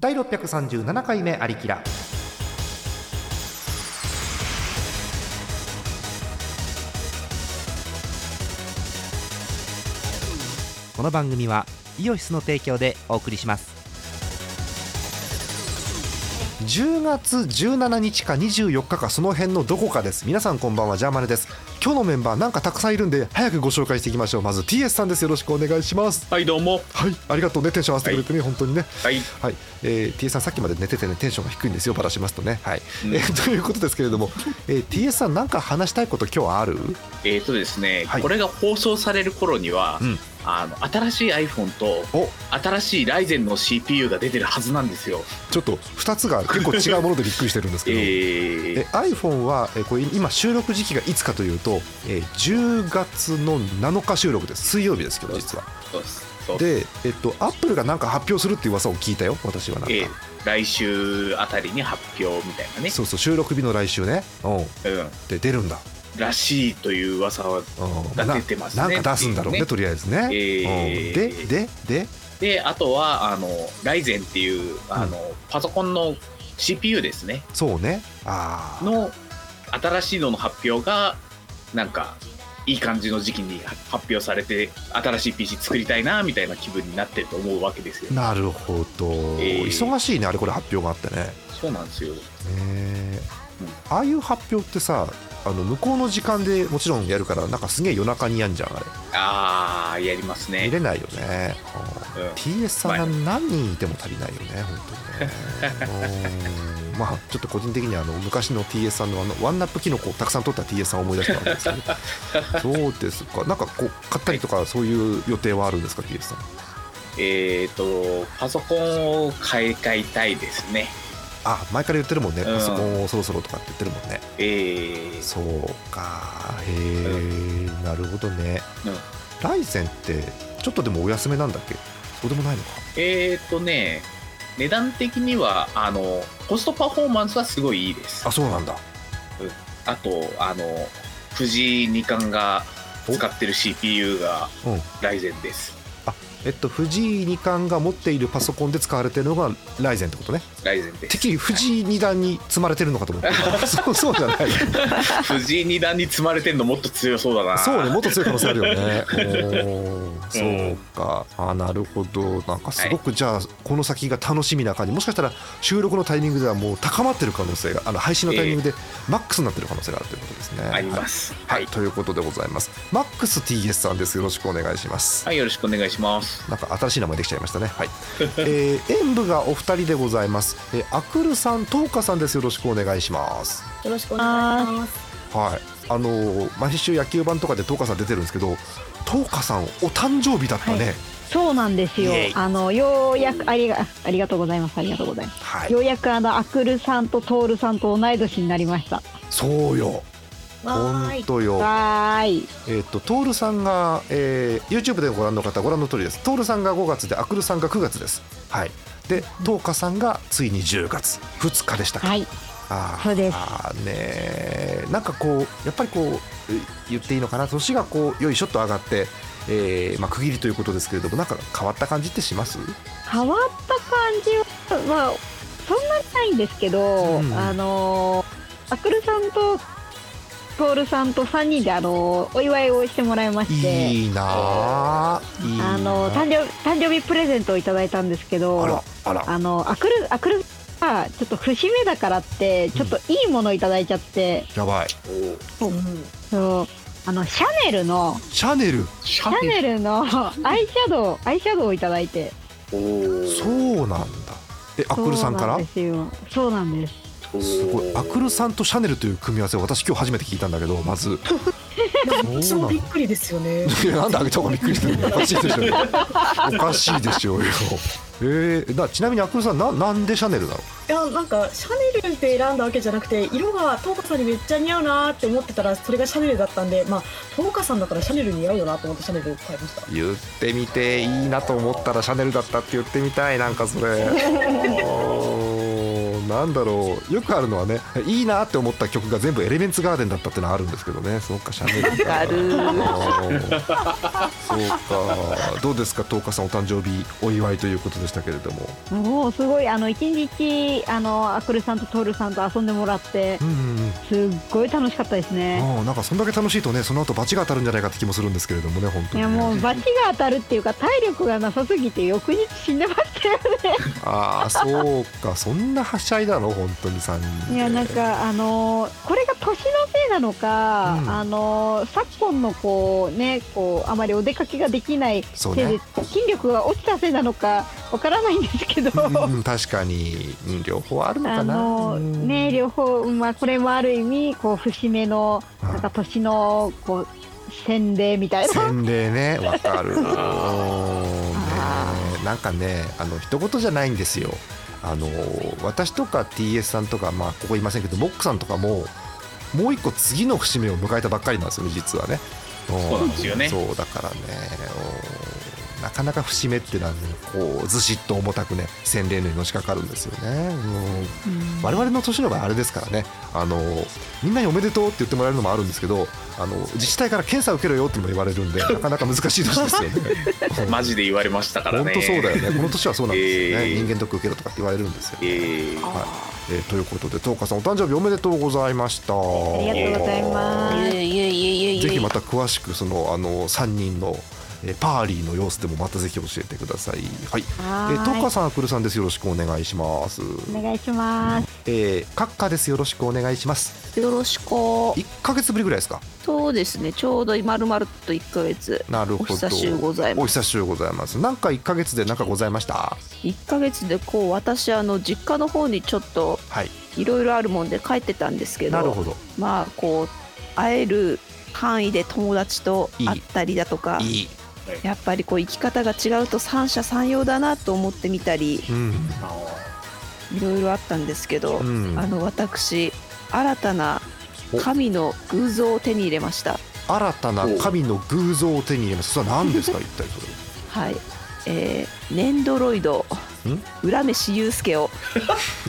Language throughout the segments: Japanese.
第637回目ありきら。この番組はイオシスの提供でお送りします。10月17日か24日かその辺のどこかです。皆さんこんばんはジャーマネです。今日のメンバーなんかたくさんいるんで早くご紹介していきましょう。まず TS さんです。よろしくお願いします。はいどうも。はい。ありがとうね。テンション合わせてくれてね、本当にね。はい。はい、えー、TS さんさっきまで寝ててねテンションが低いんですよ。ばらしますとね。はい、えーということですけれども、えー、TS さんなんか話したいこと今日ある？えーとですね、はい。これが放送される頃には、うんあの新しい iPhone とお。新しいライゼンの CPU が出てるはずなんですよ。ちょっと2つが結構違うものでびっくりしてるんですけえど、ー。え iPhone は、えーこれ今収録時期がいつかというと、えー10月の7日収録です。水曜日ですけど実は。そうです。で、えっと、アップルがなんか発表するっていう噂を聞いたよ。私はな。んか、えー来週あたりに発表みたいなね。そうそう収録日の来週ね。う。んうん。で出るんだ、らしいという噂が出てますね。ななんか出すんだろうねとりあえずね、えー。うん。ででで。であとはあのライゼンっていうあの、パソコンの CPU ですね。そうね。ああの新しいのの発表がなんかいい感じの時期に発表されて新しい PC 作りたいなみたいな気分になってると思うわけですよ。なるほど、えー。忙しいねあれこれ発表があってね。そうなんですよ。ねああいう発表ってさあの向こうの時間でもちろんやるからなんかすげえ夜中にやんじゃんあれ。あーやりますね。見れないよね、うん。TS さんが何人いても足りないよね本当にね。うん まあちょっと個人的にはあの昔の TS さんのあのワンナップキノコをたくさん取った TS さんを思い出したわけですけど。そうですか。なんかこう買ったりとかそういう予定はあるんですか TS さん。えっ、とパソコンを買い替えたいですね。あ前から言ってるもんね。うん。パソコンをそろそろとかって言ってるもんね、えーそうか。へえ、なるほどね、うん。ライゼンってちょっとでもお安めなんだっけ？そうでもないのか。えっ、とね値段的にはあのコストパフォーマンスはすごいいいです。あそうなんだ。あとあの藤井二冠が使ってる CPU がうん。ライゼンです。えっと藤井二冠が持っているパソコンで使われてるのがライゼンってことね。ライゼン。てっきり藤井二段に積まれてるのかと思って そうそうじゃない。藤井二段に積まれてんのもっと強そうだな。そうねもっと強い可能性あるよね。そうか。あなるほど。なんかすごくじゃあこの先が楽しみな感じもしかしたら収録のタイミングではもう高まってる可能性があの配信のタイミングでマックスになってる可能性があるということですね。あります。はい、はい、ということでございます。マックス TS さんです。よろしくお願いします。はい、よろしくお願いします。なんか新しい名前できちゃいましたね。はい。えー、演舞がお二人でございます。えー、アクルさん、トーカさんです。よろしくお願いします。よろしくお願いします。はい。あのー毎週野球版とかでトーカさん出てるんですけど、トーカさんお誕生日だったね。はいそうなんですよ。あのようやくありがありがとうございます。ありがとうございます。はい。ようやくあのアクルさんとトールさんと同い年になりました。そうよ。本当よ。えっ、とトールさんが、えー、YouTube でご覧の方ご覧の通りです。トールさんが5月でアクルさんが9月です。はい。でトーカさんがついに10月2日でしたか。はい。あーそうですあーねーなんかこうやっぱりこうえ言っていいのかな年がこうよいしょっと上がって、えーまあ、区切りということですけれどもなんか変わった感じってします？変わった感じはまあそんなにないんですけど、うんあのアクルさんとトールさんと3人であのお祝いをしてもらいまして。いいなあ。の誕生誕生日プレゼントをいただいたんですけどあらあら。あのアクルアクルがちょっと節目だからってちょっといいものいただいちゃって、やばい。そう。あのシャネルのシャネル？シシャネル。のアイシャドウアイシャドウをいただいて。そうなんだ。えアクルさんから？そうなんですよ。そうなんですすごい。アクルさんとシャネルという組み合わせを私今日初めて聞いたんだけどまず。私もびっくりですよね。いやなんであげた方がびっくりしてるの？おかしいでしょ。おかしいでしょうよ。えー、だちなみにアクルさんななんでシャネルなの？いやなんかシャネルで選んだわけじゃなくて色がトーカさんにめっちゃ似合うなーって思ってたらそれがシャネルだったんでまあトーカさんだからシャネル似合うよなと思ってシャネルを買いました。言ってみていいなと思ったらシャネルだったって言ってみたいなんかそれ なんだろう。よくあるのはねいいなって思った曲が全部エレメンツガーデンだったってのはあるんですけどね。そうかシャネルかそうか。どうですか東花さんお誕生日お祝いということでしたけれども。もうすごい。あの一日あのアクルさんとトールさんと遊んでもらってうんうんうん。すっごい楽しかったですね。なんかそんだけ楽しいとねその後バチが当たるんじゃないかって気もするんですけれどもね本当にね。いやもうバチが当たるっていうか体力がなさすぎて翌日死んでましたよね。ああそうか。そんなはしゃいだの？本当に3人で。いやなんかあのーこれが年のせいなのか、うん。あのー昨今のこうねこうあまりお出かけができないせいで、ね筋力が落ちたせいなのかわからないんですけど。うんうん確かに、うん両方あるのあかな。のうん。ね両方、まあ、これもある意味こう節目のうん。なんか年のこう洗礼みたいな。洗礼ね。わかる。なんかねあの一言じゃないんですよあの私とか TS さんとかまあここいませんけどモックさんとかももう一個次の節目を迎えたばっかりなんですよね実はね。そうなんですよね。そうだからね。うんなかなか節目っていうのはねこうずしっと重たくね洗礼のにのしかかるんですよね、うん。我々の年の場合あれですからねあのみんなにおめでとうって言ってもらえるのもあるんですけどあの自治体から検査受けろよっても言われるんで なかなか難しい年ですよね。マジで言われましたからね。本当そうだよね。この年はそうなんですよね、えー。人間ドック受けろとかって言われるんですよ、えー。はい。えーということで東花さんお誕生日おめでとうございました。あありがとうございます。ぜひまた詳しくそのあの3人のえーパーリーの様子でもまたぜひ教えてくださいはいえはー、東ーい花さん、アクルさんです。よろしくお願いします。お願いしますえー、カッカです。よろしくお願いします。よろしく一ヶ月ぶりぐらいですか？そうですねちょうど丸々と1ヶ月なるほど。お久しゅうございおます久しゅうございます。なんか一ヶ月でなんかございました？1ヶ月でこう私あの実家の方にちょっとはい。いろいろあるもんで帰ってたんですけどなるほど。まあこう会える範囲で友達と会ったりだとかいい。やっぱりこう生き方が違うと三者三様だなと思ってみたりうん。あいろいろあったんですけど、うんあの私新たなお神の偶像を手に入れました新たな神の偶像を手に入れます。それは何ですか、一体それ。はいえー、ネンドロイド浦飯祐介を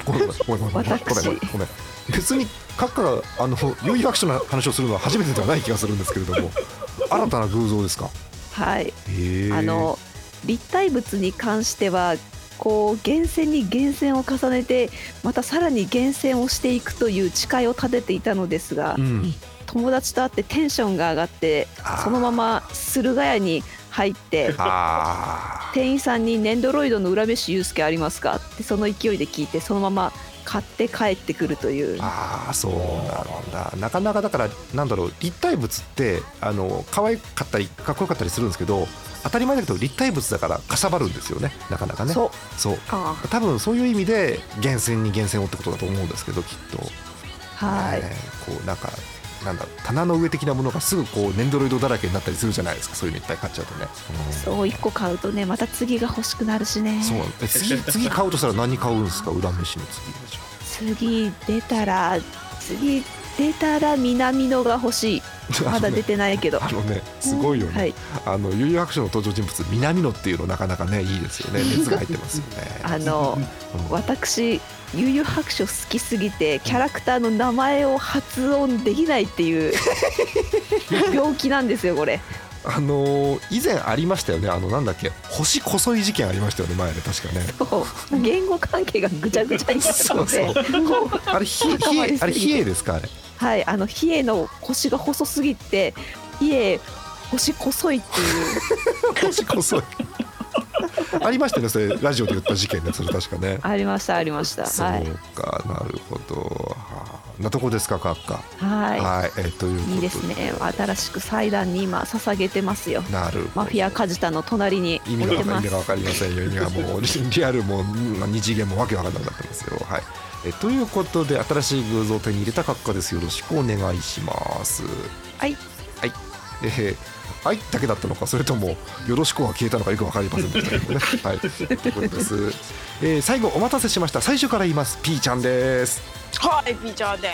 ごめん、ごめん、ごめん、ごめん。別に、カッカが、あの、有意学者の話をするのは初めてではない気がするんですけれども。新たな偶像ですか？はい。あの立体物に関してはこう厳選に厳選を重ねてまたさらに厳選をしていくという誓いを立てていたのですが、うん。友達と会ってテンションが上がってそのまま駿河屋に入ってあ店員さんに「ネンドロイドの裏飯祐介ありますか?」ってその勢いで聞いてそのまま買って帰ってくるというあ。ああ、そうなんだ。なかなかだから、なんだろう、立体物って、あの、可愛かったり、かっこよかったりするんですけど。当たり前だけど、立体物だから、かさばるんですよね。なかなかね。そうそう。あ多分そういう意味で厳選に厳選をってことだと思うんですけどきっと、はい、ねこうなんかなんだ棚の上的なものがすぐこうネンドロイドだらけになったりするじゃないですか。そういうのいっぱい買っちゃうとね、うんそう1個買うとねまた次が欲しくなるしね。そう。え次次買うとしたら何買うんですか？裏飯の次次出たら次出たら南野が欲しい。あまだ出てないけど。あのねすごいよね、はい。あの悠々白書の登場人物南野っていうのなかなかねいいですよね。熱が入ってますよね。あのうん。私悠々白書好きすぎてキャラクターの名前を発音できないっていう 病気なんですよこれ。あのー以前ありましたよね。あのなんだっけ。星こそい事件ありましたよね前ね確かね。そう。言語関係がぐちゃぐちゃになったので。そうこう。あれひ固まりすぎて。ひえあれですかあれ？はいあの比叡の腰が細すぎて比叡腰細いっていう。星こそいありましたよねそれラジオで言った事件ねそれ確かね。ありましたありました。そうはいかなるほど。はあ。なとこですかカッカ。はい、はい、えーということいいですね。新しく祭壇に今捧げてますよ。なるマフィアカジタの隣に意味置いてます。が分か意味が分かりませんよ。意味がもうリリアルもうん二次元もわけわかんなくなってますよ。はい。えということで新しい偶像を手に入れた閣下です。よろしくお願いします。はいはいえーはいだけだったのかそれともよろしくは消えたのかよく分かりませんでしたけどね。はい。ということです、えー最後お待たせしました。最初から言います。ピーちゃんです。はい、ピーちゃんで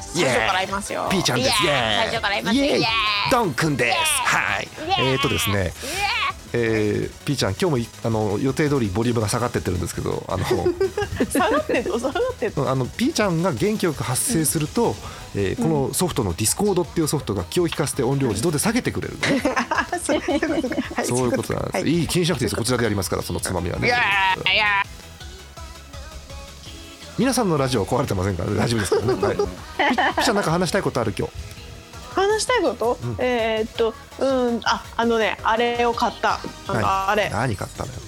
す。最初からいますよ。ピーちゃんです。最初からいますよ。イエーイ。ドンくんです。はい。えーとですね。えー、ピーちゃん今日もいあの予定通りボリュームが下がってってるんですけどあの 下がってんの？下がってんの？あのピーちゃんが元気よく発声すると、えーこのソフトの Discord っていうソフトが気を利かせて音量を自動で下げてくれる。のね、あそういうことなんです、はい。い、い気にしなくていいです。こちらでやりますからそのつまみはね。皆さんのラジオは壊れてませんから、ね、大丈夫ですからね、はい、ピピーちゃんなんか話したいことある今日話したいこと、うん。えーっとうん。ああのねあれを買った。あれ。何買ったのよ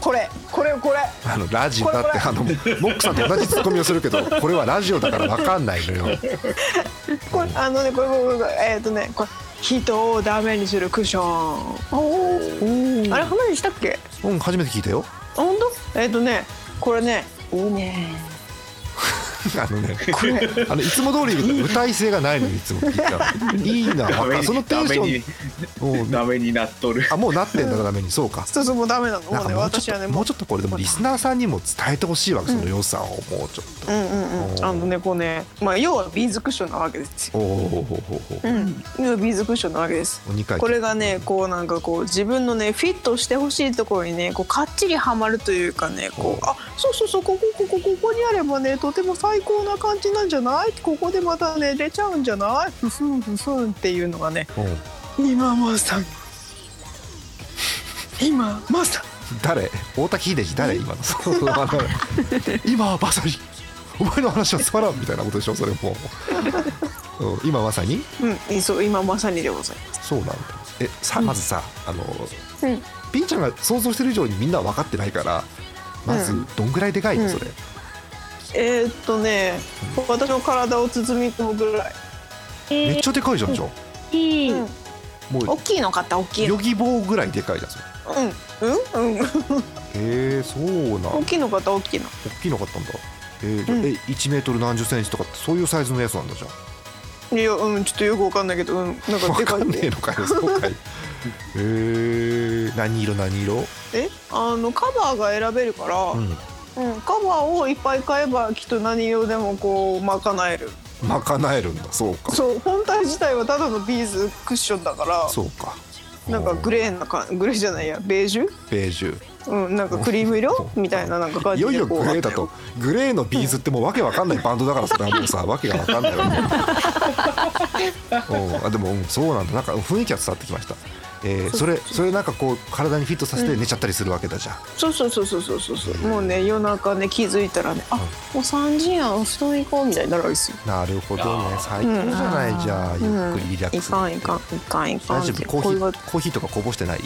これこれこれ。あのラジオだってあのモックさんと同じツッコミをするけど これはラジオだから分かんないのよ。これあのねこれこれこれえーっとねこれ人をダメにするクッション。あれ話したっけ？うん初めて聞いたよ。本当？えーっとねこれね。いいね あのねあのいつも通り歌い性がないのにいつも聞いたいいな そのテンシダメにョンうんダメになっとる。あもうなってんだダメにそうか。そうそうもうダメなの。もうね私はねもうょっともうちょっとこれでもリスナーさんにも伝えてほしいわけその良さをもうちょっと。うん。うんうんあのねこうねまあ要はビーズクッションなわけですよ。おおほほほほうん。要はビーズクッションなわけです。2回これがねこうなんかこう自分のねフィットしてほしいところにねこうかっちりはまるというかねこうあそうそうそうここここここにあればねとても最高な感じなんじゃない？ここでまたね出ちゃうんじゃない？ふふんふふんっていうのがねうん。今まさに。今まさ誰？大滝秀治誰？今の。今はまさに。お前の話はつまらんみたいなことでしょ？それも。う、うん。今まさに？にうん。そう今まさにでございます。そうなんだ。えさまずさあのうん。ピンちゃんが想像してる以上にみんなは分かってないからまずうん。どんぐらいでかいの？うん。それ、えーっとね私の体を包み込むぐらい、めっちゃでかいじゃんじゃんいい、うん、もう大きいの買った大きいの。ヨギボーぐらいでかいじゃんそれ。うんうんうん。へえそうなん。大きいの買った大きいの。大きいの買ったんだ。えーうん。え1メートル何十センチとかってそういうサイズのやつなんだじゃあ。いやうんちょっとよくわかんないけどうんなんか分かんねえでかいねのかよそうか。いへえ。何色何色？えあのカバーが選べるから、うんうん、カバーをいっぱい買えばきっと何色でもこう賄える。賄えるんだ。そうか。そう。本体自体はただのビーズクッションだから。そうか。なんかグレーなかグレーじゃないや。ベージュ？ベージュ。うん。なんかクリーム色？みたいななんか感じでいよいよグレーだとグレーのビーズってもうわけわかんないバンドだからそれはもうさ わけがわかんないわけうん。あでもうんそうなんだ。なんか雰囲気は伝わってきましたえーそれそれなんかこう体にフィットさせて寝ちゃったりするわけだじゃん。そうそうそうそうそうそう。そうもうね夜中ね気づいたらねあもう3時やん布団行こうみたいになるわけですよ。なるほどね。最高じゃないじゃあゆっくりリラッいクスかんいかんいかんいかん大丈夫？コーヒーコーヒーとかこぼしてない？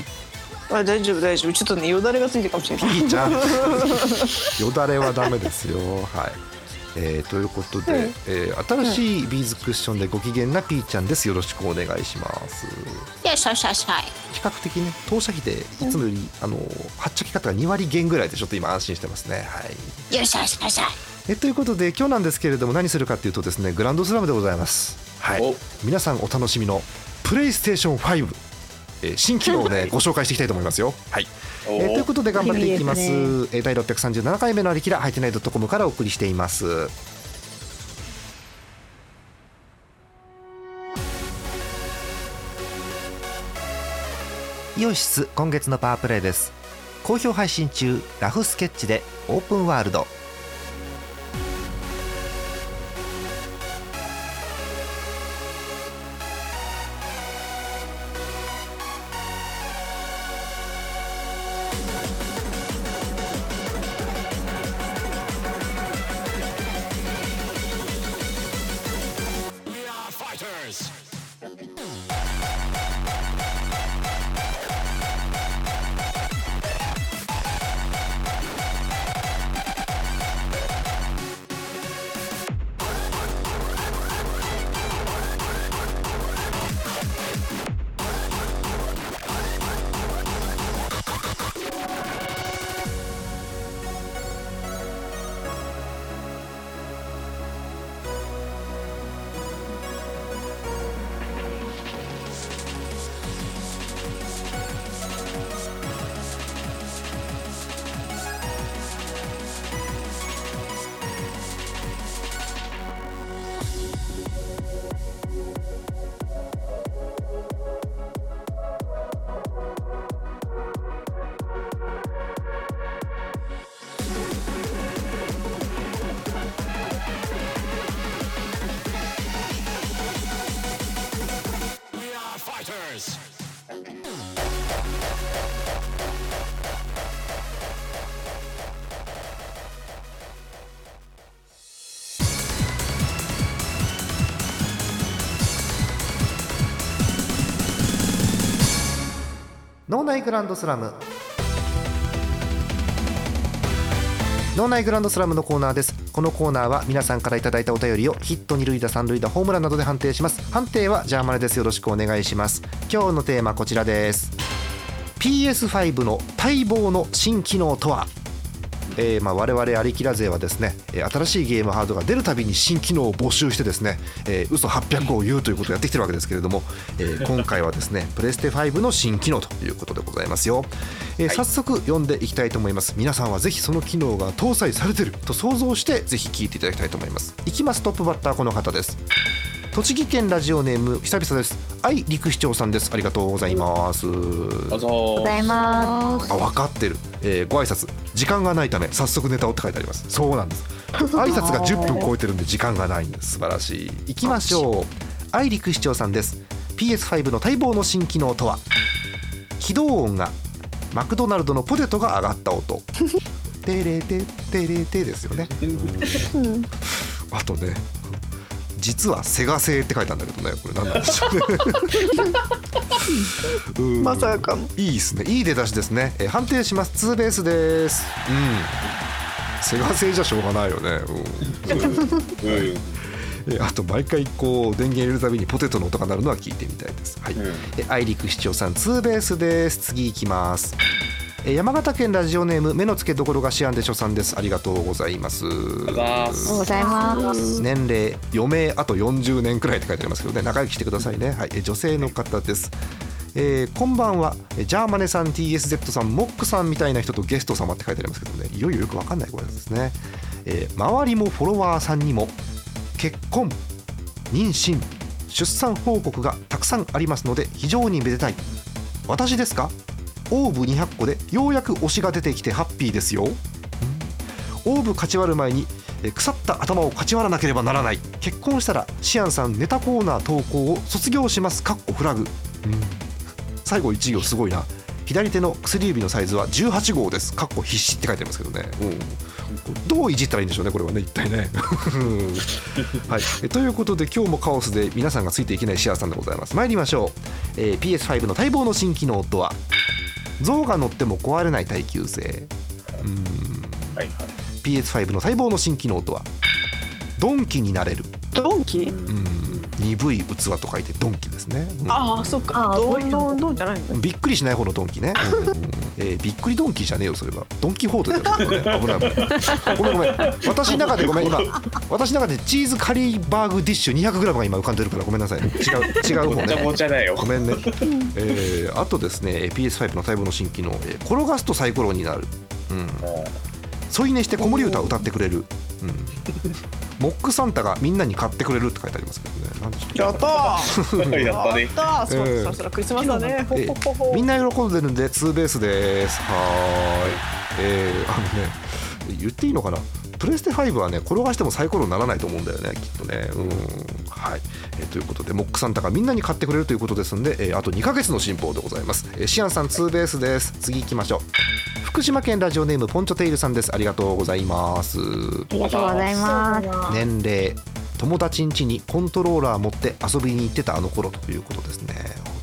あ大丈夫大丈夫。ちょっとねよだれがついてるかもしれない。いいじゃん。よだれはダメですよ。はいえーということで、うん。えー新しいビーズクッションでご機嫌なピーちゃんです。よろしくお願いします。いやしゃいしゃいし比較的ね投射費でいつもより、あのはっちゃけ方が2割減ぐらいでちょっと今安心してますね。はい。よいしょよいしょよいしょえということで今日なんですけれども何するかっていうとですねグランドスラムでございます。はい。お。皆さんお楽しみのプレイステーション5、えー新機能をね ご紹介していきたいと思いますよ。はい、えーということで頑張っていきます。すえー第637回目のありきらハイテナイドットコムからお送りしています。イオシス今月のパワープレイです。好評配信中ラフスケッチでオープンワールド脳内グランドスラム。脳内グランドスラムのコーナーです。このコーナーは皆さんからいただいたお便りをヒット二塁打三塁打ホームランなどで判定します。判定はジャーマネです。よろしくお願いします。今日のテーマこちらです。PS5 の待望の新機能とは？えーまあ我々アリキラ勢はですねえー新しいゲームハードが出るたびに新機能を募集してですね、えー、嘘800を言うということをやってきてるわけですけれども、えー 今回はですねプレステ5の新機能ということでございますよ、えー早速読んでいきたいと思います。皆さんはぜひその機能が搭載されてると想像してぜひ聞いていただきたいと思います。いきます。トップバッターこの方です。栃木県ラジオネーム久々です愛陸市長さんです。ありがとうございます。どうぞ。ございます。あ分かってる、えーご挨拶。時間がないため早速ネタをって書いてあります。そうなんです。挨拶が10分超えてるんで時間がないんです素晴らしい。行きましょう。愛陸市長さんです。PS5 の待望の新機能とは？起動音がマクドナルドのポテトが上がった音。テレテテレテですよね。あとね実はセガ製って書いたんだけどねこれ何なんでしょう。ね うん。まさかの。いいですね。いい出だしですね、えー判定します。ツーベースです。うん。セガ製じゃしょうがないよね、うん。うん。えーあと毎回こう電源入れるたびにポテトの音が鳴るのは聞いてみたいです。はい、うん。え愛陸市長さんツーベースです。次行きます。えー山形県ラジオネーム目の付けどころがシアンでしょさんです。ありがとうございます。ありがとうございます。年齢余命あと40年くらいって書いてありますけどね。仲良くしてくださいね。はい。え女性の方です。えーこんばんは。えジャーマネさん TSZ さんモックさんみたいな人とゲスト様って書いてありますけどね。いよいよよくわかんない声ですね、えー周りもフォロワーさんにも結婚妊娠出産報告がたくさんありますので非常にめでたい。私ですか？オーブ200個でようやく推しが出てきてハッピーですよ。オーブ勝ち割る前に腐った頭を勝ち割らなければならない。結婚したらシアンさんネタコーナー投稿を卒業します。かっこフラグ、最後1行すごいな。左手の薬指のサイズは18号です。かっこ必死って書いてありますけどね、どういじったらいいんでしょうねこれはね。一体ね。はい。えということで今日もカオスで皆さんがついていけないシアンさんでございます。参りましょう、えー PS5 の待望の新機能とは？象が乗っても壊れない耐久性。はいはい。PS5 の待望の新機能とは。ドンキになれる。ドンキ？うん鈍い器と書いてドンキですね、うん。ああそっか。あードンドンドンじゃないの？びっくりしない方のドンキね、うん。えーびっくりドンキじゃねえよそれは。ドンキホーテだよ、ね、危ない危ないごめんごめん。私の中でごめん今。私の中でチーズカリーバーグディッシュ 200g が今浮かんでるからごめんなさい。違う違う方ね。ちゃだよ。ごめんね、えーあとですねえー PS5 の待望の新機能、えー転がすとサイコロになる、うん、添い寝して子守歌を歌ってくれる、うん、モックサンタがみんなに買ってくれるって書いてありますけどね。なんでしょうやったー。やったね。やったー。そううんそろそろクリスマスだね。ほえほほほ。みんな喜んでるんでツーベースです。はーい。えー、あのね言っていいのかな？プレステ5はね転がしてもサイコロにならないと思うんだよねきっとね。うん。はい、えーということでモックサンタがみんなに買ってくれるということですんで、えーあと2ヶ月の進歩でございます、えーシアンさんツーベースです。次行きましょう。福島県ラジオネームポンチョテイルさんです。ありがとうございます。ありがとうございます。年齢友達ん家にコントローラー持って遊びに行ってたあの頃ということですね。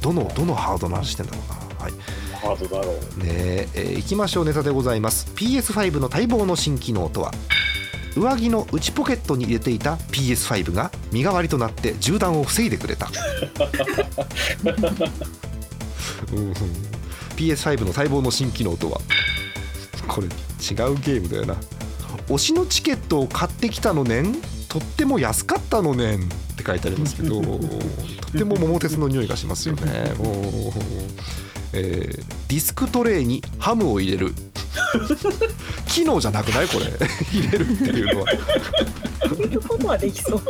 どのどのハードの話してんだろうな。はいハードだろう。ねええー行きましょうネタでございます。PS5 の待望の新機能とは？上着の内ポケットに入れていた PS5 が身代わりとなって銃弾を防いでくれた。うん。PS5 の待望の新機能とは？これ違うゲームだよな。推しのチケットを買ってきたのねん？とっても安かったのねんって書いてありますけどとっても桃鉄の匂いがしますよね。えーディスクトレイにハムを入れる。機能じゃなくないこれ？入れるっていうのは。そういうことはできそう。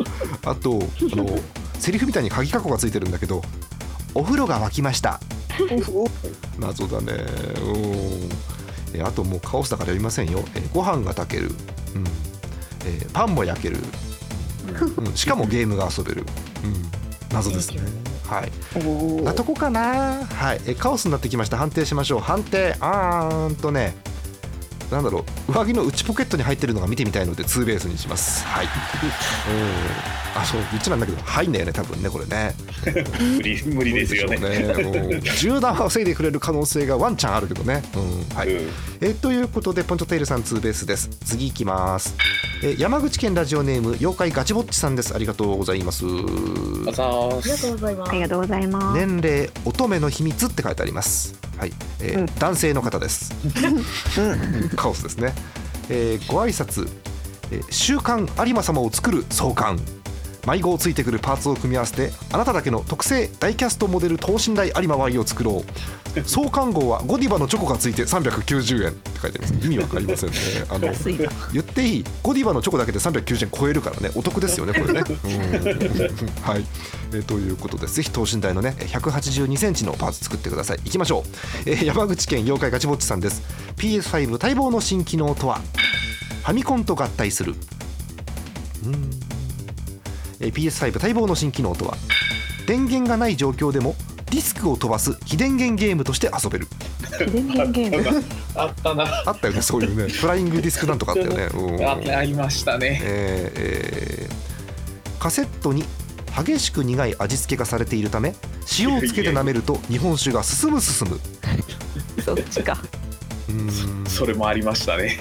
あとあのセリフみたいに鍵括弧がついてるんだけどお風呂が沸きました。謎だね。うんえあともうカオスだからやりませんよ。えご飯が炊ける、うん。えーパンも焼ける、うん、しかもゲームが遊べる、うん、謎ですね。はい。なとこかな。はい。えカオスになってきました。判定しましょう。判定。あーんとね。なんだろう。上着の内内ポケットに入ってるのが見てみたいのでツーベースにします。はい。うん。あそう言っちゃなんだけど入んだよね多分ねこれね。無理無理ですよね。ね。うん。銃弾は防いでくれる可能性がワンチャンあるけどね、うん。はい。うん。えということでポンチョテイルさんツーベースです。次いきます。え山口県ラジオネーム妖怪ガチぼっちさんです。ありがとうございます。ありがすとうございます。ありがとうございます。年齢乙女の秘密って書いてあります。はい、えー男性の方です。カオスですね、えーご挨拶、えー週刊有馬様を作る創刊迷子をついてくるパーツを組み合わせてあなただけの特製ダイキャストモデル等身大有馬 Y を作ろう。創刊号はゴディバのチョコがついて390円って書いてあります。意味わかりませんね。あの安いな。言っていい。ゴディバのチョコだけで390円超えるからね。お得ですよねこれね。うん。はい、えーということでぜひ等身大のね182センチのパーツ作ってください。いきましょう、えー山口県妖怪ガチぼっちさんです。PS5 待望の新機能とは？ファミコンと合体する。うん。えー PS5 待望の新機能とは？電源がない状況でもディスクを飛ばす非電源ゲームとして遊べる。電源ゲーム？あったな。あったよねそういうね。フライングディスクなんとかあったよね、うん。あありましたね。えーえー。カセットに激しく苦い味付けがされているため塩をつけて舐めると日本酒が進む進む。そっちか。うーんそれもありましたね。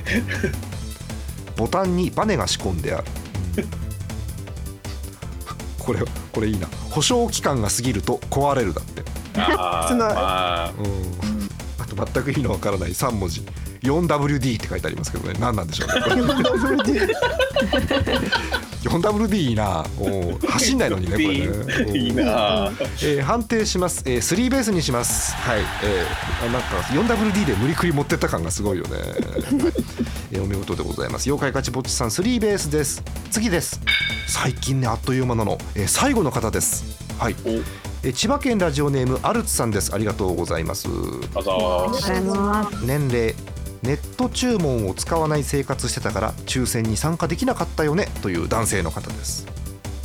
ボタンにバネが仕込んであるこれこれいいな。保証期間が過ぎると壊れるだって。あーつなまあ。うん。あと全く意味のわからない3文字。4WD って書いてありますけどね。何なんでしょうね。これ 4WD いいな。おー。走んないのにねこれね。うん。いいな。あ。えー判定します、えー、3ベースにします。はい、えー、あなんか 4WD で無理くり持ってった感がすごいよね、は いえーお見事でございます。妖怪ガチぼっちさん3ベースです。次です。最近ねあっという間なの、えー最後の方です。はい、千葉県ラジオネームアルツさんです。ありがとうございます。あざーす。ございます。年齢ネット注文を使わない生活してたから抽選に参加できなかったよねという男性の方です。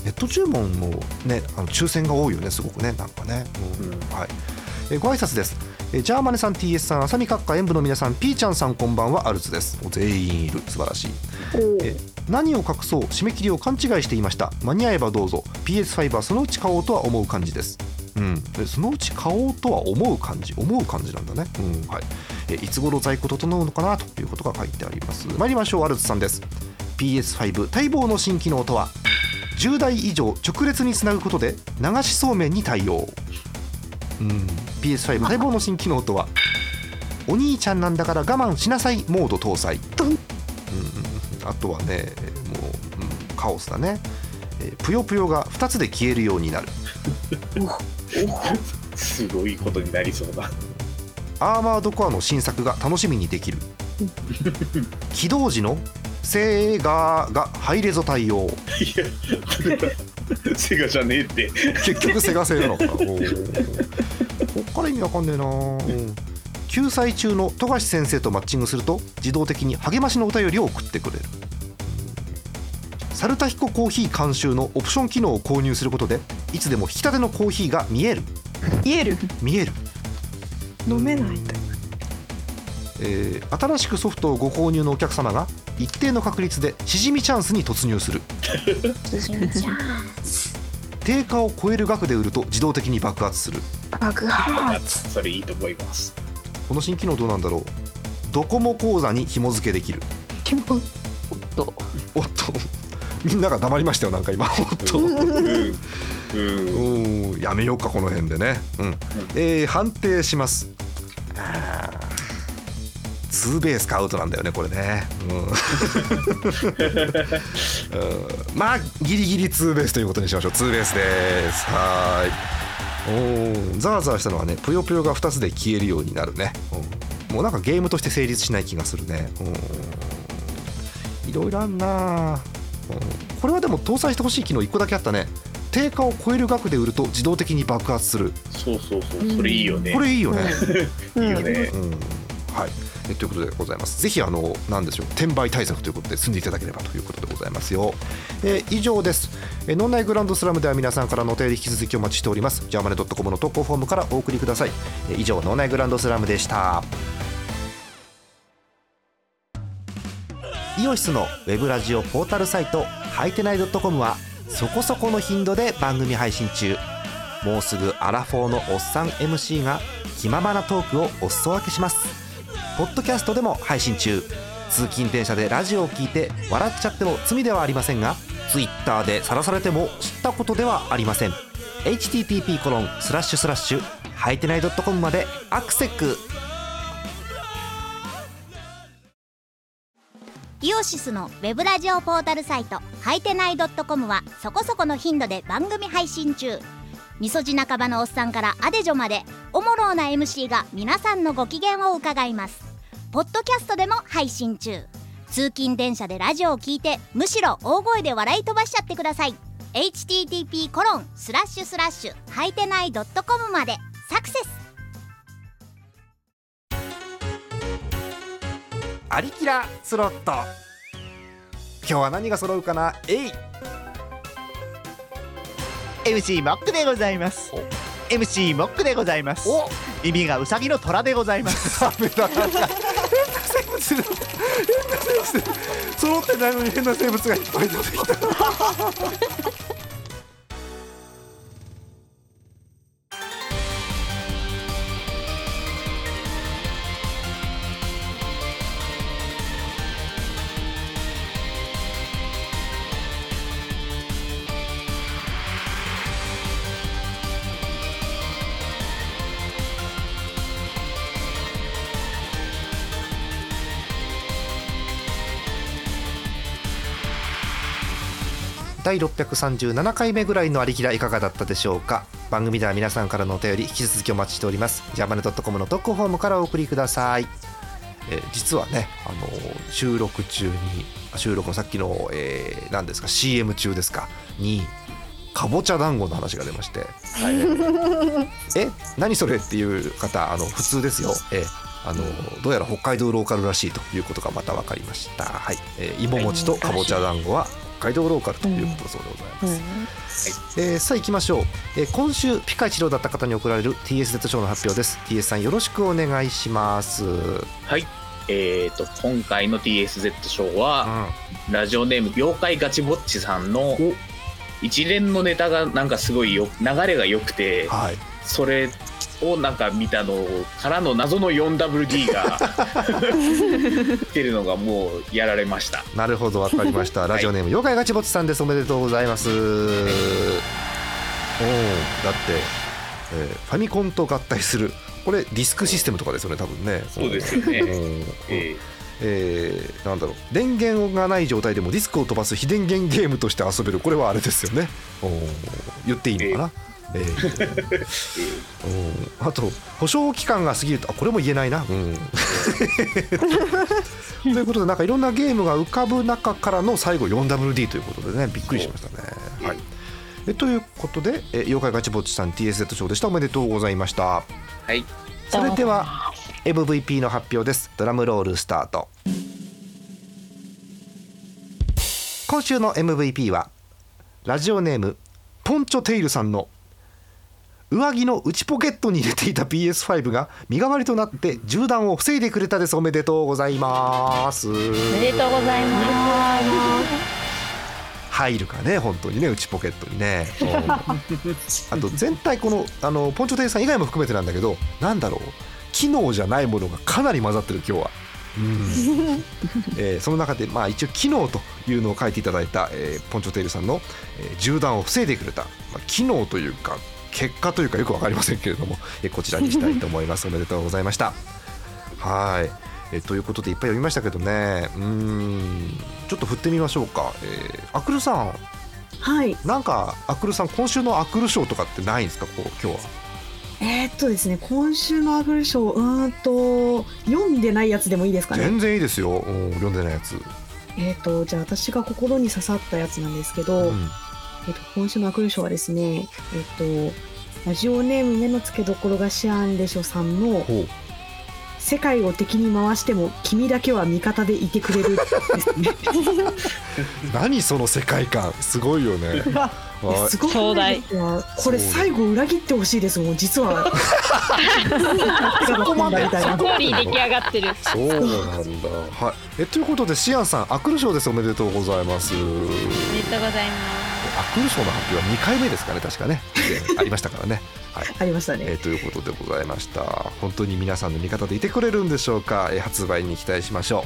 ネット注文もねあの抽選が多いよねすごくねなんかね、うん。はいえご挨拶です。えジャーマネさん TS さん浅見閣下演舞の皆さんピーちゃんさんこんばんはアルツです。全員いる。素晴らしい。え何を隠そう締め切りを勘違いしていました。間に合えばどうぞ。PS5 はそのうち買おうとは思う感じです。うん、でそのうち買おうとは思う感じ？思う感じなんだね、うんはい、えいつ頃在庫整うのかなということが書いてあります。参りましょうアルツさんです。PS5 待望の新機能とは？10台以上直列につなぐことで流しそうめんに対応、うん、PS5 待望の新機能とはお兄ちゃんなんだから我慢しなさいモード搭載、うん、あとはねもう、うん、カオスだね。えぷよぷよが2つで消えるようになる。すごいことになりそうだ。アーマードコアの新作が楽しみにできる起動時のセーガーがハイレゾ対応いや、セガじゃねえって。結局セガ製なのか こっから意味わかんねえな、うん。救済中の富樫先生とマッチングすると自動的に励ましのお便りを送ってくれる。サルタヒココーヒー監修のオプション機能を購入することでいつでも引き立てのコーヒーが見える。言える。見える。飲めないんだえー新しくソフトをご購入のお客様が一定の確率でしじみチャンスに突入する。定価を超える額で売ると自動的に爆発する。爆発。それいいと思います。この新機能どうなんだろう？ドコモ口座に紐付けできる。と。おっと。みんなが黙りましたよなんか今。おっと。うん。うん。うんやめようかこの辺でね、うん。えー判定しますツーベースかアウトなんだよねこれね、うん。うん。まあギリギリツーベースということにしましょう。ツーベースです。はーい。おー。ザーザーしたのはねぷよぷよが2つで消えるようになるね、うん。もうなんかゲームとして成立しない気がするね、うん。いろいろあんな、うん。これはでも搭載してほしい機能1個だけあったね。定価を超える額で売ると自動的に爆発する。そうそうそう。それいいよね。これいいよね、いいよね。うん。はいえということでございます。ぜひあのなんでしょう転売対策ということで済んでいただければということでございますよ、えー以上です、えー、ノンナイグランドスラムでは皆さんからのお便り引き続きお待ちしております。ジャーマネドットコムの投稿フォームからお送りください、えー以上ノンナイグランドスラムでした。イオシスのウェブラジオポータルサイトはいてない .com はそこそこの頻度で番組配信中。もうすぐアラフォーのおっさん MC が気ままなトークをお裾分けします。ポッドキャストでも配信中。通勤電車でラジオを聞いて笑っちゃっても罪ではありませんが Twitter で晒されても知ったことではありません。http コロンスラッシュスラッシュはいてない .com までアクセックイオシスのウェブラジオポータルサイトはいてない .com はそこそこの頻度で番組配信中。みそじ半ばのおっさんからアデジョまでおもろうな MC が皆さんのご機嫌を伺います。ポッドキャストでも配信中。通勤電車でラジオを聞いてむしろ大声で笑い飛ばしちゃってください。http コロンスラッシュスラッシュはいてない .com まで。サクセス。アリキラスロット。今日は何が揃うかな？えい。MC モックでございます。お。MC モックでございます。お。耳がウサギの虎でございます。変な生物揃ってないのに変な生物がいっぱい出てきた第637回目ぐらいのありきらいかがだったでしょうか？番組では皆さんからのお便り引き続きお待ちしております。ジャパネドットコムの特報フォームからお送りください、えー実はね、あのー収録中にあ収録のさっきの、えー何ですか？CM 中ですか？にかぼちゃ団子の話が出まして、え何それっていう方あの普通ですよ、えーあのどうやら北海道ローカルらしいということがまた分かりました、はい。えー芋餅とかぼちゃ団子は北海道ローカルということだそうでございます、えーさあ行きましょう、えー今週ピカイチローだった方に贈られる TSZ 賞の発表です。TS さんよろしくお願いします、うん、はい。えー、と今回の TSZ 賞は、ラジオネーム妖怪ガチぼっちさんの一連のネタがなんかすごいよ流れが良くてはい。それをなんか見たのからの謎の 4WD が来てるのがもうやられました。なるほどわかりました。ラジオネーム妖怪ガチボツさんです。おめでとうございます。おおだって、えーファミコンと合体する。これディスクシステムとかですよね多分ね。そうですよね。うんええ。ーなんだろう。電源がない状態でもディスクを飛ばす非電源ゲームとして遊べる。これはあれですよね。言っていいのかな、えーうん。あと保証期間が過ぎるとあこれも言えないな、うん、ということでなんかいろんなゲームが浮かぶ中からの最後 4WD ということでねびっくりしましたね。はい。えということで、え妖怪ガチぼっちさん TSZ 賞でした。おめでとうございました。はい。それでは MVP の発表です。ドラムロールスタート。今週の MVP はラジオネームポンチョテイルさんの上着の内ポケットに入れていた PS5 が身代わりとなって銃弾を防いでくれたです。おめでとうございます。おめでとうございます。入るかね本当にね内ポケットにね。うん。あと全体このあのポンチョテイルさん以外も含めてなんだけどなんだろう。機能じゃないものがかなり混ざってる今日は。うん。えーその中で、まあ、一応機能というのを書いていただいた、えーポンチョテイルさんの、えー銃弾を防いでくれた、まあ、機能というか結果というかよく分かりませんけれども、えーこちらにしたいと思います。おめでとうございました。はい、えーということでいっぱい読みましたけどね。うーん。ちょっと振ってみましょうか、えーアクルさん。はい。なんかアクルさん今週のアクル賞とかってないんですか？こう今日は。えー、っとですね今週のアグル賞うーんと読んでないやつでもいいですかね？全然いいですよ、うん読んでないやつ、えー、っとじゃあ私が心に刺さったやつなんですけど、うんえっと、今週のアクル賞はですね、えっと、ラジオネーム目の付けどころがシアンでしょさんのほう「世界を敵に回しても君だけは味方でいてくれる」ですね。何その世界観すごいよね。はいすごくないですかこれ最後裏切ってほしいですもん実は。そこまで。みたいなストーリー出来上がってる。そうなんだ。はい。えということでシアンさんアクル賞です。おめでとうございます。おめでとうございますアクル賞の発表は2回目ですかね確かね。ありましたからね。はい。ありましたえねーということでございました。本当に皆さんの味方でいてくれるんでしょうか、えー発売に期待しましょ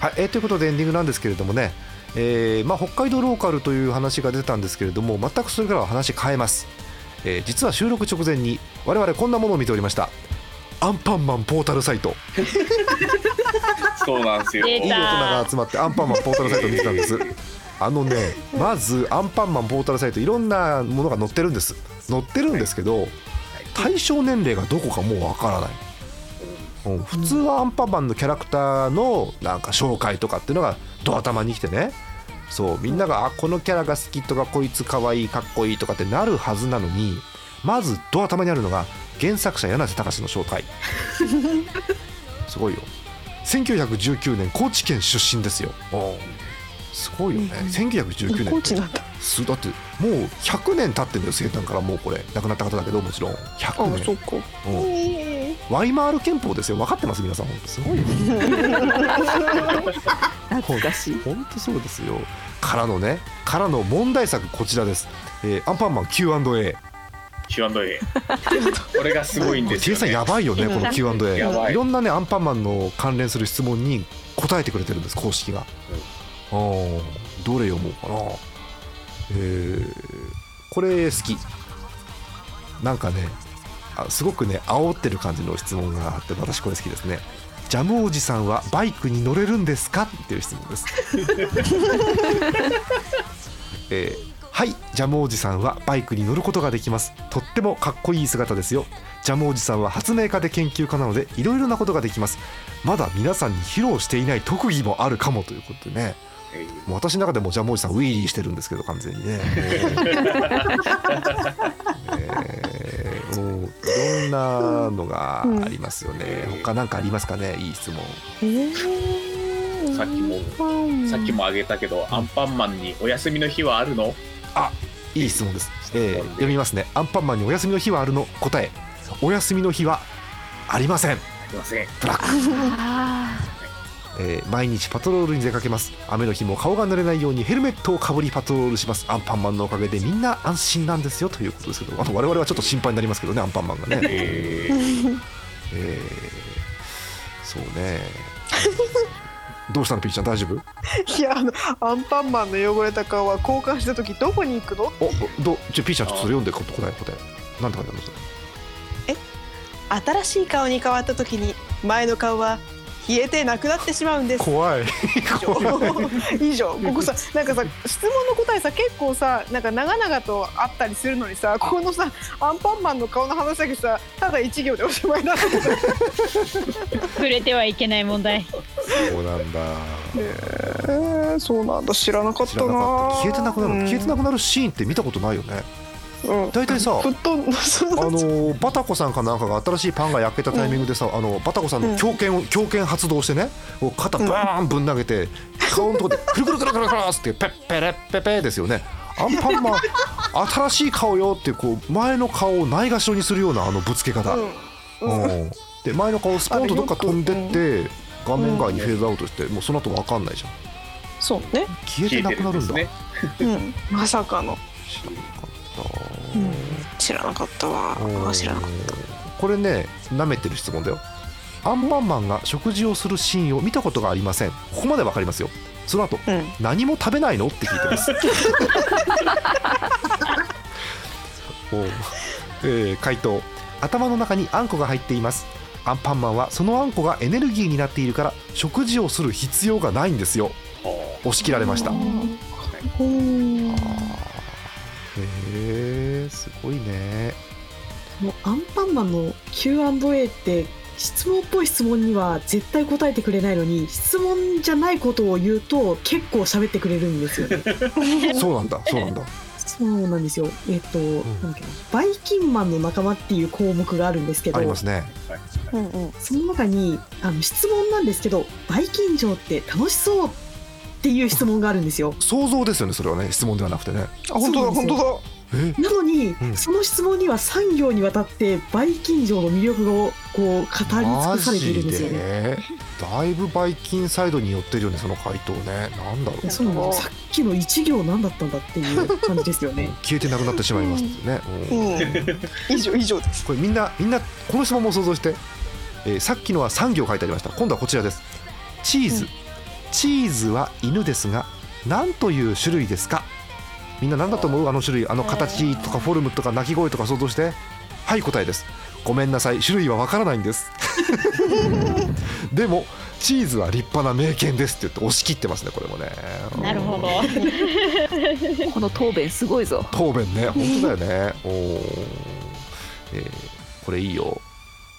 う、はい。えーということでエンディングなんですけれどもね、えーまあ、北海道ローカルという話が出たんですけれども全くそれからは話変えます、えー実は収録直前に我々こんなものを見ておりました。アンパンマンポータルサイト。そうなんですよ。出いい大人が集まってアンパンマンポータルサイトを見てたんですあのね まずアンパンマンポータルサイトいろんなものが載ってるんです。載ってるんですけど、対象年齢がどこかもうわからない、うん、普通はアンパンマンのキャラクターのなんか紹介とかっていうのがド頭に来てね。そう。みんながあこのキャラが好きとかこいつかわいいかっこいいとかってなるはずなのにまずド頭にあるのが原作者柳瀬隆の紹介。すごいよ。1919年高知県出身ですよすごいよね。1919年って。だ。すだってもう100年経ってるんだよ生誕からもうこれ亡くなった方だけどもちろん。100あ年そっか。うん。えワイマール憲法ですよ分かってます皆さん。本当すごいよ懐かしい本当そうですよ。からのねからの問題作こちらです、えーアンパンマン Q&A Q&A。これがすごいんですよ、ね。さんやばいよねこの Q&A やばい。いろんなねアンパンマンの関連する質問に答えてくれてるんです公式が、あどれ読もうかな。えーこれ好き。なんかねあすごくね煽ってる感じの質問があって私これ好きですね。ジャムおじさんはバイクに乗れるんですかっていう質問です。えーはい。ジャムおじさんはバイクに乗ることができます。とってもかっこいい姿ですよ。ジャムおじさんは発明家で研究家なのでいろいろなことができます。まだ皆さんに披露していない特技もあるかもということでね。私の中でもジャムおじさんウィーリーしてるんですけど完全にね。えーもういろんなのがありますよね、他なんかありますかね？いい質問。さっきも、さっきもあげたけど、アンパンマンにお休みの日はあるの？いい質問です、えー読みますね。アンパンマンにお休みの日はあるの？答え。お休みの日はありません。すいません。ブラック えー毎日パトロールに出かけます。雨の日も顔が濡れないようにヘルメットをかぶりパトロールします。アンパンマンのおかげでみんな安心なんですよということですけどあと我々はちょっと心配になりますけどねアンパンマンがね。えー。えー。そうね。どうしたのピーちゃん大丈夫？いやあのアンパンマンの汚れた顔は交換した時どこに行くの？おどじゃあピーちゃんちょっとそれ読んで答え答え。なんて書いてあるのそれ？新しい顔に変わった時に前の顔は冷えてなくなってしまうんです。怖い。以上。ここさなんかさ質問の答えさ結構さなんか長々とあったりするのにさこのさアンパンマンの顔の話だけさただ一行でおしまいになってた。触れてはいけない問題。そうなんだ。えー、そうなんだ。知らなかっ知らたななかった。消えてなくなる、うん。消えてなくなるシーンって見たことないよね。うん大体さあのバタコさんかなんかが新しいパンが焼けたタイミングでさ、あのバタコさんの狂犬を狂犬発動してね肩バーンぶん投げて、顔のとこで くるくるくるくるくるってペッペレッペペですよね。アンパンマン 新しい顔よってこう前の顔をないがしろにするようなあのぶつけ方、うん。うん。で前の顔スポンとどっか飛んでって画面外にフェードアウトしてもうその後わかんないじゃん。そうね、消えてなくなるんだ。うん、まさかの。知らなかった、うん知らなかったわ。うん。知らなかっこれね舐めてる質問だよ。アンパンマンが食事をするシーンを見たことがありません。ここまでわかりますよ。その後たうん。何も食べないのって聞いてます。おう。えー回答。頭の中にあんこが入っています。アンパンマンはそのあんこがエネルギーになっているから食事をする必要がないんですよ。押し切られました。うんあすごいね。もうアンパンマンの Q&A って質問っぽい質問には絶対答えてくれないのに質問じゃないことを言うと結構喋ってくれるんですよね。そうなんだそうなんだ。そうなんですよ。えっ、と、なんだっけな。バイキンマンの仲間っていう項目があるんですけどありますね。うんうん。その中にあの質問なんですけどバイキン城って楽しそうっていう質問があるんですよ。想像ですよねそれはね。質問ではなくてね。あ本当だ本当だ。えなのに、うん。その質問には3行にわたってバイキン城の魅力をこう語り尽くされているんですよね。マジで。だいぶバイキンサイドに寄ってるよねその回答ね。なんだろう。そうなさっきの1行何だったんだっていう感じですよね。消えてなくなってしまいますね、うん。うん以上以上です。これみんなみんなこの質問も想像して、えーさっきのは3行書いてありました。今度はこちらです。チーズ、チーズは犬ですが何という種類ですか？みんな何だと思う？あの種類あの形とかフォルムとか鳴き声とか想像して。はい答えです。ごめんなさい。種類はわからないんです。でもチーズは立派な名犬ですって言って押し切ってますねこれもね。なるほど。この答弁すごいぞ。答弁ね。本当だよね。おー。えーこれいいよ。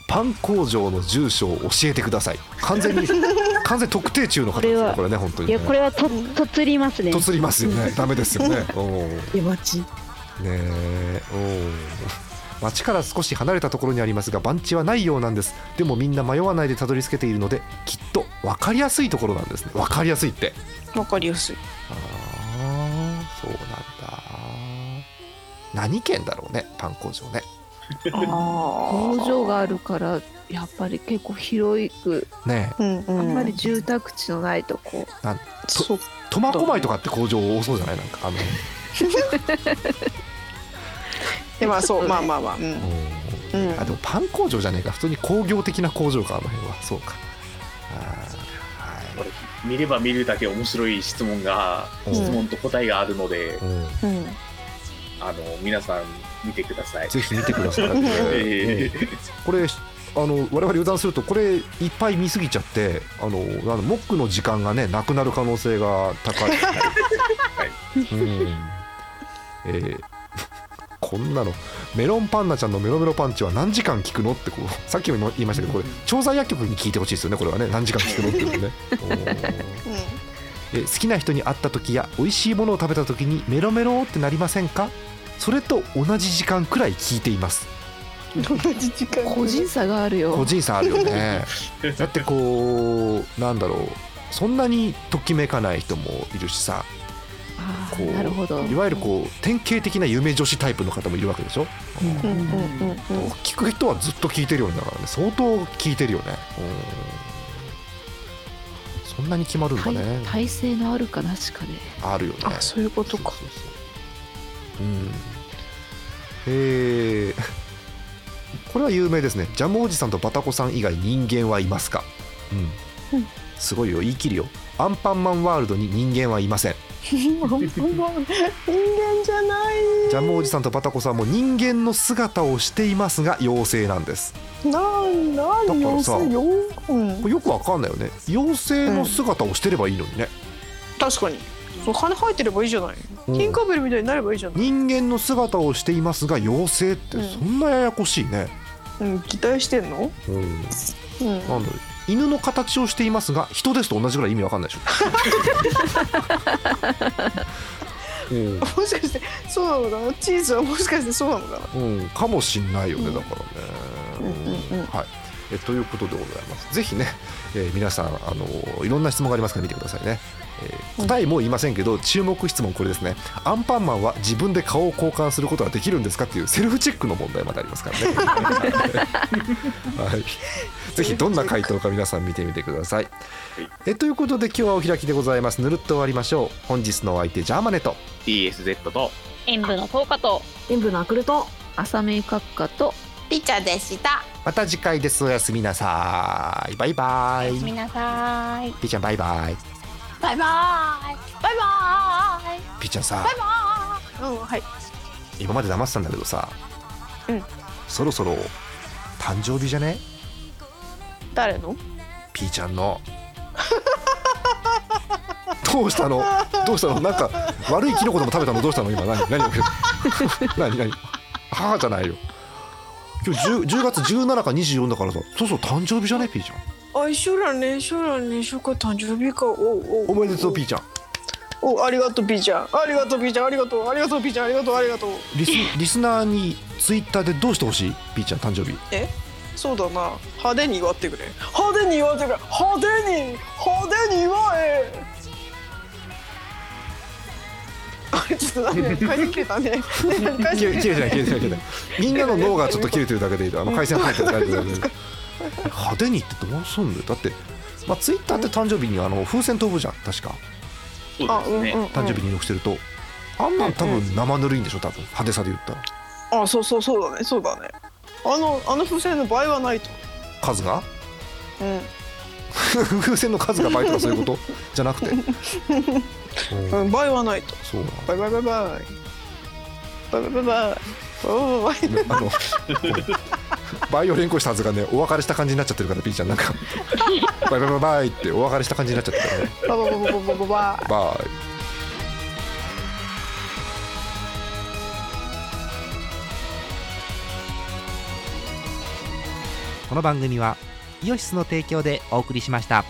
パン工場の住所を教えてください。完全に完全に特定中の方ですねこれは。これね本当に、ね、いやこれはととつりますね。とつりますよね。ダメですよね。おー出待ちねえ。おー町から少し離れたところにありますが番地はないようなんです。でもみんな迷わないでたどり着けているのできっと分かりやすいところなんですね。分かりやすいって。わかりやすい。ああそうなんだ。何県だろうねパン工場ね。工場があるからやっぱり結構広くねえ。うんうん。あんまり住宅地のないとこ。なんそう苫小牧とかって工場多そうじゃない？なんかあの。でまあそうまあまあまあうん。うん。あでもパン工場じゃねえか。普通に工業的な工場かあの辺は。そうか。あーこれ見れば見るだけ面白い質問がうん。質問と答えがあるので、はいうん。うん。あの皆さん見てください。ぜひ見てください、えーこれあの我々油断するとこれいっぱい見すぎちゃってあのあのモックの時間がねなくなる可能性が高い、うん。えーこんなの。メロンパンナちゃんのメロメロパンチは何時間聞くのってこうさっきも言いましたけどこれ調剤薬局に聞いてほしいですよねこれはね。何時間聞くのっていうのね。え好きな人に会った時や美味しいものを食べた時にメロメロってなりませんか？それと同じ時間くらい聞いています個人差があるよ。個人差あるよね。だってこうなんだろうそんなにときめかない人もいるしさ。あこうーなるほど。いわゆるこう典型的な夢女子タイプの方もいるわけでしょ、うん。うん。うん。うん。聞く人はずっと聞いてるよねだからね。相当聞いてるよね。うん。そんなに決まるんだ体ね体勢のあるかなしかね。あるよね。あそういうことか。そうそうそう。うん。えーこれは有名ですね。ジャムおじさんとバタコさん以外人間はいますか？うん、うん。すごいよ。言い切るよ。アンパンマンワールドに人間はいません。人間じゃない。ジャムおじさんとバタコさんも人間の姿をしていますが妖精なんです。なんなんだからさうんこれよくわかんないよね。妖精の姿をしてればいいのにね、確かにそう羽生えてればいいじゃない、うん。ティンカーベルみたいになればいいじゃない、人間の姿をしていますが妖精ってうん。そんなややこしいね、うん、期待してんの、うん、うん、なんだろう。犬の形をしていますが人ですと同じぐらい意味わかんないでしょ、うん。もしかしてそうなのかな？チーズはもしかしてそうなのかな？うん、かもしんないよね、うん。だからね。うんうんうん。はい。えということでございます。ぜひね、えー皆さんあのいろんな質問がありますから見てくださいね。えー答えも言いませんけど、注目質問これですね。アンパンマンは自分で顔を交換することはできるんですかっていうセルフチェックの問題までありますからね。はい。ぜひどんな回答か皆さん見てみてください。えということで今日はお開きでございます。ぬるっと終わりましょう。本日のお相手ジャーマネと TSZ と演舞の10日と塩分のアクルト浅め閣下とピッチャーでしたまた次回です。おやすみなさい。バイバイ。みなさいピーちゃんバイバイ。バイバーイ。バイバーイ。ピーちゃんさ。バイバーイ。うんはい。今まで黙ってたんだけどさ、うん。そろそろ誕生日じゃね？誰の？ピーちゃんの。どうしたの？どうしたの？なんか悪いキノコでも食べたの？どうしたの？今何？何 何？何？母じゃないよ。今日 10, 10月17か24だからさそうそう誕生日じゃね？ピーちゃんあ一緒だね。一緒だね。一緒か誕生日かおうおう。おめでとうピーちゃん。おありがとうピーちゃん。ありがとうピーちゃん。ありがとう。ありがとうピーちゃん。ありがとうありがとう。リス リスナーにツイッターでどうしてほしい？ピーちゃん誕生日。そうだな。派手に祝ってくれ。派手に祝ってくれ。派手に派手に祝え。ちょっとなんで回線切れたね。ね回線切れてない切れてない切れてない みんなの脳がちょっと切れてるだけでいい。あの回線入ってるだけで派手にってどうすんの？よだってまあツイッターって誕生日にあの風船飛ぶじゃん。確か。そうあですね、誕生日に入力してると。あんなん多分生ぬるいんでしょ？多分。派手さで言ったら。あそうそうそうだね。そうだね。あのあの風船の場合はないと。数が？うん。風船の数が倍とかそういうこと？じゃなくて。うんうん、場合はないと。そうバイバイバイバイ。バイバイバイバイ。バイバイバイあの バイオ連呼したはずがねお別れした感じになっちゃってるからピーちゃんなんか バイバイバイバイってお別れした感じになっちゃってるからねバイバイバイバイバイバイバイ。バイこの番組はイオシスの提供でお送りしました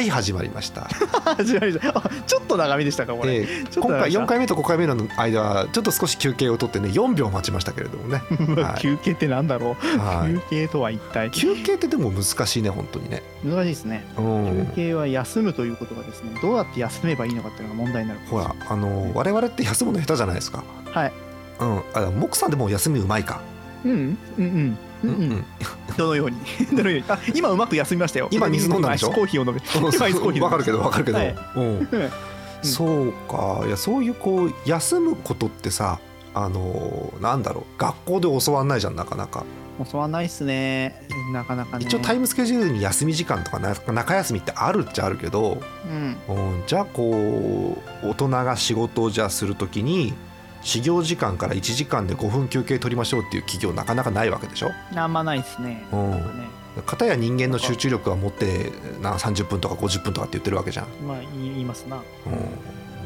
はい始まりました、始まりました。あちょっと長めでしたかこれ、えー今回ちょっと長めでした。4回目と5回目の間はちょっと少し休憩を取ってね4秒待ちましたけれどもね、はい。休憩ってなんだろう、はい。休憩とは一体？休憩ってでも難しいね本当にね。難しいですね。うん。休憩は休むということがですねどうやって休めばいいのかっていうのが問題になるほらあの我々って休むの下手じゃないですか。はい。うん。あモクさんでも休みうまいか。うんうんうんうんうん。どのように？どのように？あ今うまく休みましたよ。今水飲んだんでしょ？今アイスコーヒーを飲め今アイスコーヒーわかるけどわかるけど、はい。うん。そうか。いやそういうこう休むことってさあのなんだろう。学校で教わんないじゃんなかなか。教わんないっすね。なかなかね。一応タイムスケジュールに休み時間とかな中休みってあるっちゃあるけど、うん。うん、じゃあこう大人が仕事をじゃあするときに始業時間から1時間で5分休憩取りましょうっていう企業なかなかないわけでしょ？あんまないっすね。うん。ね。片や人間の集中力は持ってな30分とか50分とかって言ってるわけじゃん、まあ言いますな。うん、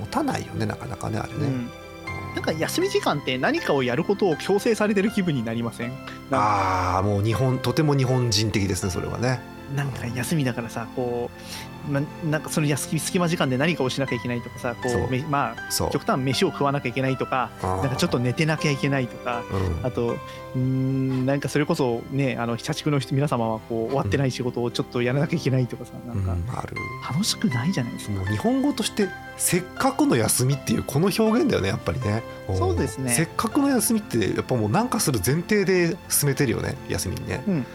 持たないよねなかなかねあれね、うん。なんか休み時間って何かをやることを強制されてる気分になりません？ああもう日本とても日本人的ですねそれはね。なんか休みだからさこう、ま、なんかその休み隙間時間で何かをしなきゃいけないとかさこそう。まあ極端飯を食わなきゃいけないとかなんかちょっと寝てなきゃいけないとかうん。あとうーんなんかそれこそねあの社畜の人皆様はこう終わってない仕事をちょっとやらなきゃいけないとかさなんか。うんある。楽しくないじゃないですか、日本語としてせっかくの休みっていうこの表現だよねやっぱりね。んそうですね。せっかくの休みってやっぱもう何かする前提で進めてるよね休みにね、うん。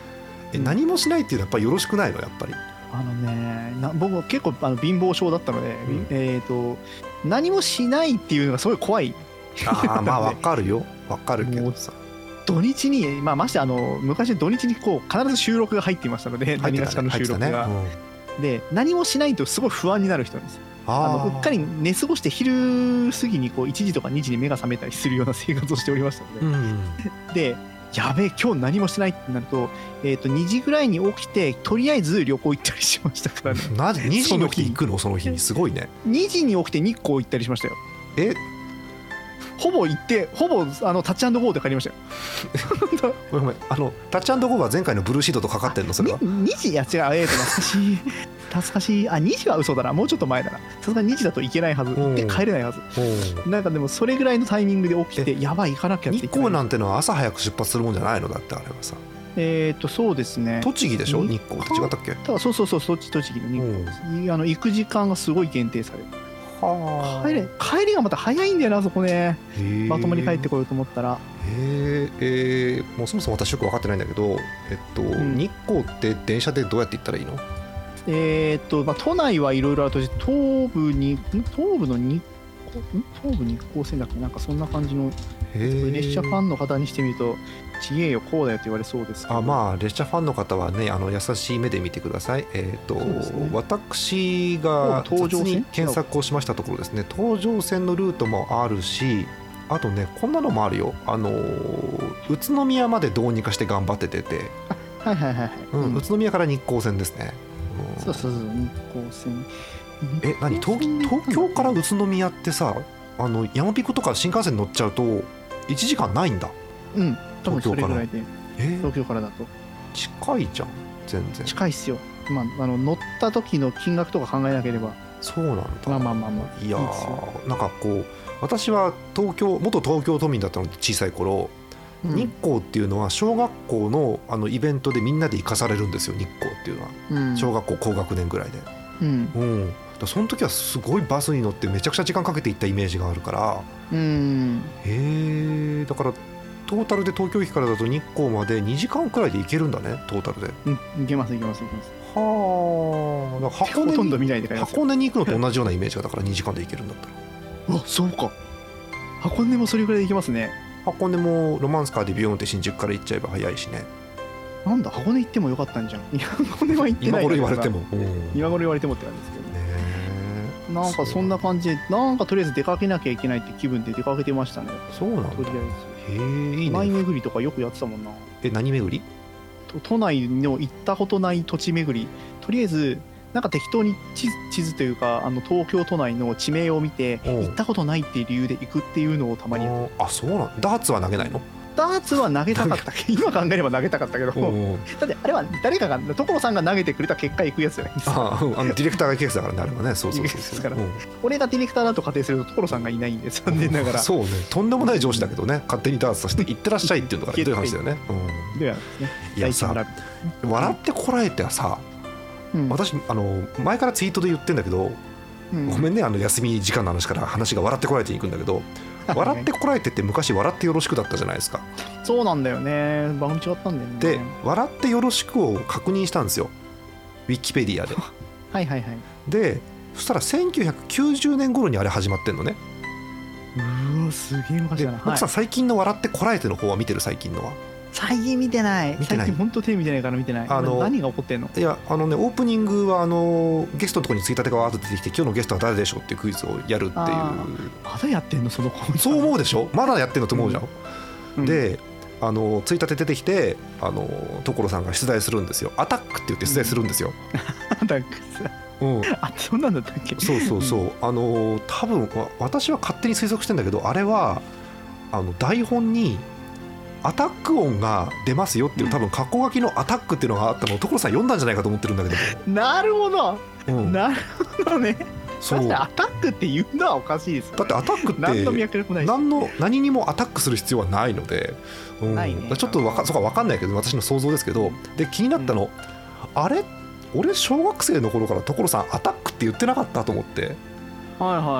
え何もしないっていうのはやっぱりよろしくないのやっぱりあのねな僕は結構あの貧乏症だったので、ん。えっ、と何もしないっていうのがすごい怖い。ああまあ わかるよ。わかるけどさ。土日に、まあ、ましてあの昔土日にこう必ず収録が入っていましたので何がしかの収録が、うん。で何もしないとすごい不安になる人なんです。あのうっかり寝過ごして昼過ぎにこう1時とか2時に目が覚めたりするような生活をしておりましたので、うん。でやべえ今日何もしないってなると,、えー、と2時ぐらいに起きてとりあえず旅行行ったりしましたからね。な2時に起きて行くの？その日に？すごいね。2時に起きて日光行ったりしましたよ。え？ほぼ行ってほぼあのタッチゴーで帰りましたよ。ごめんごめんあのタッチゴーは前回のブルーシートとかかってんのそれは？2時いや違うえーと懐 かしい懐かしいあ2時は嘘だな。もうちょっと前だな。さすがに2時だといけないはず。う。んで帰れないはず。う。んなんかでもそれぐらいのタイミングで起きてやばい行かなきゃって日光なんてのは朝早く出発するもんじゃないの？だってあれはさ。えっ、とそうですね。栃木でしょ？日日光。って違ったっけ？ただそうそうそうそっち栃木の日光あの行く時間がすごい限定される。は帰れ帰りがまた早いんだよなそこね。へまともに帰ってこようと思ったら。へええーもうそもそも私よく分かってないんだけどえっと、ん。日光って電車でどうやって行ったらいいの？えっ、と、まあ、都内はいろいろあるとし東部にん？東部の日光？ん？東部日光線だっけ？なんかそんな感じのへ列車ファンの方にしてみるとちげえよこうだよって言われそうですあまあ列車ファンの方はねあの優しい目で見てください。えっ、と、そうですね。私が東上線？雑に検索をしましたところですね。東上線のルートもあるしあとねこんなのもあるよ。あの宇都宮までどうにかして頑張って出て、はいはいはいはい、うんうん。宇都宮から日光線ですね。うんそうそうそう日光線。え何？東東京から宇都宮ってさあの山ピコとか新幹線乗っちゃうと1時間ないんだ。うん。多分それぐらいで。え？ー東京からだと。近いじゃん全然。近いっすよ。まああの乗った時の金額とか考えなければ。そうなんだ。まあまあまあまあ。いやいなんかこう私は東京元東京都民だったので小さい頃、うん。日光っていうのは小学校のあのイベントでみんなで行かされるんですよ日光っていうのは、うん。小学校高学年ぐらいで、うん。うん、だその時はすごいバスに乗ってめちゃくちゃ時間かけて行ったイメージがあるから。うん。へえだからトータルで東京駅からだと日光まで2時間くらいで行けるんだねトータルで。うんいけますいけますいけます。はあ。箱根ほとんどに見ないで箱根に行くのと同じようなイメージがだから2時間で行けるんだったら。あそうか。箱根もそれぐらいで行けますね。箱根もロマンスカーでビヨーンって新宿から行っちゃえば早いしね。なんだ箱根行ってもよかったんじゃん。箱根は行って今な。い頃言われても、今頃言われてもって感じですけどなんかそんな感じでなんかとりあえず出かけなきゃいけないって気分で出かけてましたね。そうなんだ。とりあへえいえずいね。内巡りとかよくやってたもんな。え何巡り？と都内の行ったことない土地巡り。とりあえずなんか適当に地図地図というかあの東京都内の地名を見てう。ん行ったことないっていう理由で行くっていうのをたまにやっあそうなんダーツは投げないの？ダーツは投げたかったけど 今考えれば投げたかったけどうんだってあれは誰かが所さんが投げてくれた結果行くやつじゃないですかあのディレクターが行くやつだからね。あれはねそうそう。そうですからうん。俺がディレクターだと仮定すると所さんがいないんで残念ながら。そうね。とんでもない上司だけどね。勝手にダーツさせて行ってらっしゃいっていうのがひどい話だよね、ではですねいやさ笑ってこらえてはさトうん。私あの前からツイートで言ってんだけど、うん。ごめんねあの休み時間の話から話が笑ってこられてに行くんだけど 笑ってこられてって昔笑ってよろしくだったじゃないですか。そうなんだよね。番組違ったんだよね。で笑ってよろしくを確認したんですよ。ウィキペディアで。はいはいはい。でそしたら1990年頃にあれ始まってんのね。うわすげえ昔でだな、奥さんはい。最近の笑ってこらえての方は見てる最近のは最近見てない。見てない？最近本当テレビ見てないから見てない。あの何が起こってんの？いやあのねオープニングはあのゲストのところについたてがわーっと出てきて今日のゲストは誰でしょうっていうクイズをやるってあいう。まだやってんの？その子そう思うでしょ？まだやってんのと思うじゃん、うん。であのついたて出てきてあの所さんが出題するんですよ。アタックって言って出題するんですよ、なんかさうん、あそんなんだったっけ？そうそうそう、あの多分わ私は勝手に推測してんだけどあれはあの台本にアタック音が出ますよっていう多分括弧書きのアタックっていうのがあったのを所さん読んだんじゃないかと思ってるんだけど。なるほど、うん。なるほどね。そう。確かにアタックって言うのはおかしいです。だってアタックって何の脈絡もないし。何の何にもアタックする必要はないので、うん。ないね。ちょっとわかそうか分かんないけど私の想像ですけど。で気になったの、あれ？俺小学生の頃から所さんアタックって言ってなかったと思って。はいはいは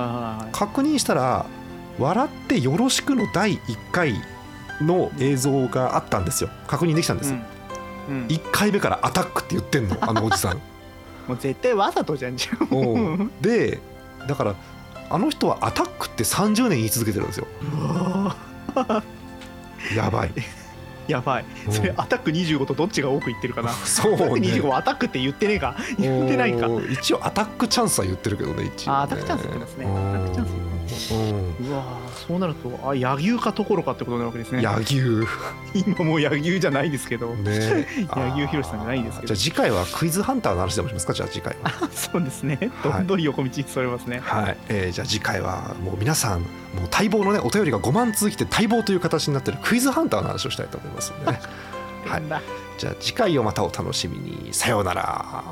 いはい。確認したら「笑ってよろしく」の第1回の映像があったんですよ。確認できたんです、うん。うん。1回目から「アタック」って言ってんの あのおじさん。もう絶対わざとじゃんじゃんう。ん でだからあの人は「アタック」って30年言い続けてるんですよ。やばい。やばい。それアタック25とどっちが多く言ってるかな？そうアタックね25はアタックって言ってねえか？言ってないか。一応アタックチャンスは言ってるけどね一応ね。あアタックチャンスって言ってますね。アタックチャンス。うん。うわーそうなるとあ柳生かところかってことなわけですね。柳生。今もう柳生じゃないですけど、ね 柳生博さんじゃないんですけど。じゃあ次回はクイズハンターの話でもしますか？じゃあ次回は。そうですね。どんどん横道にそれますね、はい、えーじゃあ次回はもう皆さんもう待望のねお便りが5万通きて待望という形になってるクイズハンターの話をしたいと思いますのでね。はい。だじゃあ次回をまたお楽しみに。さようなら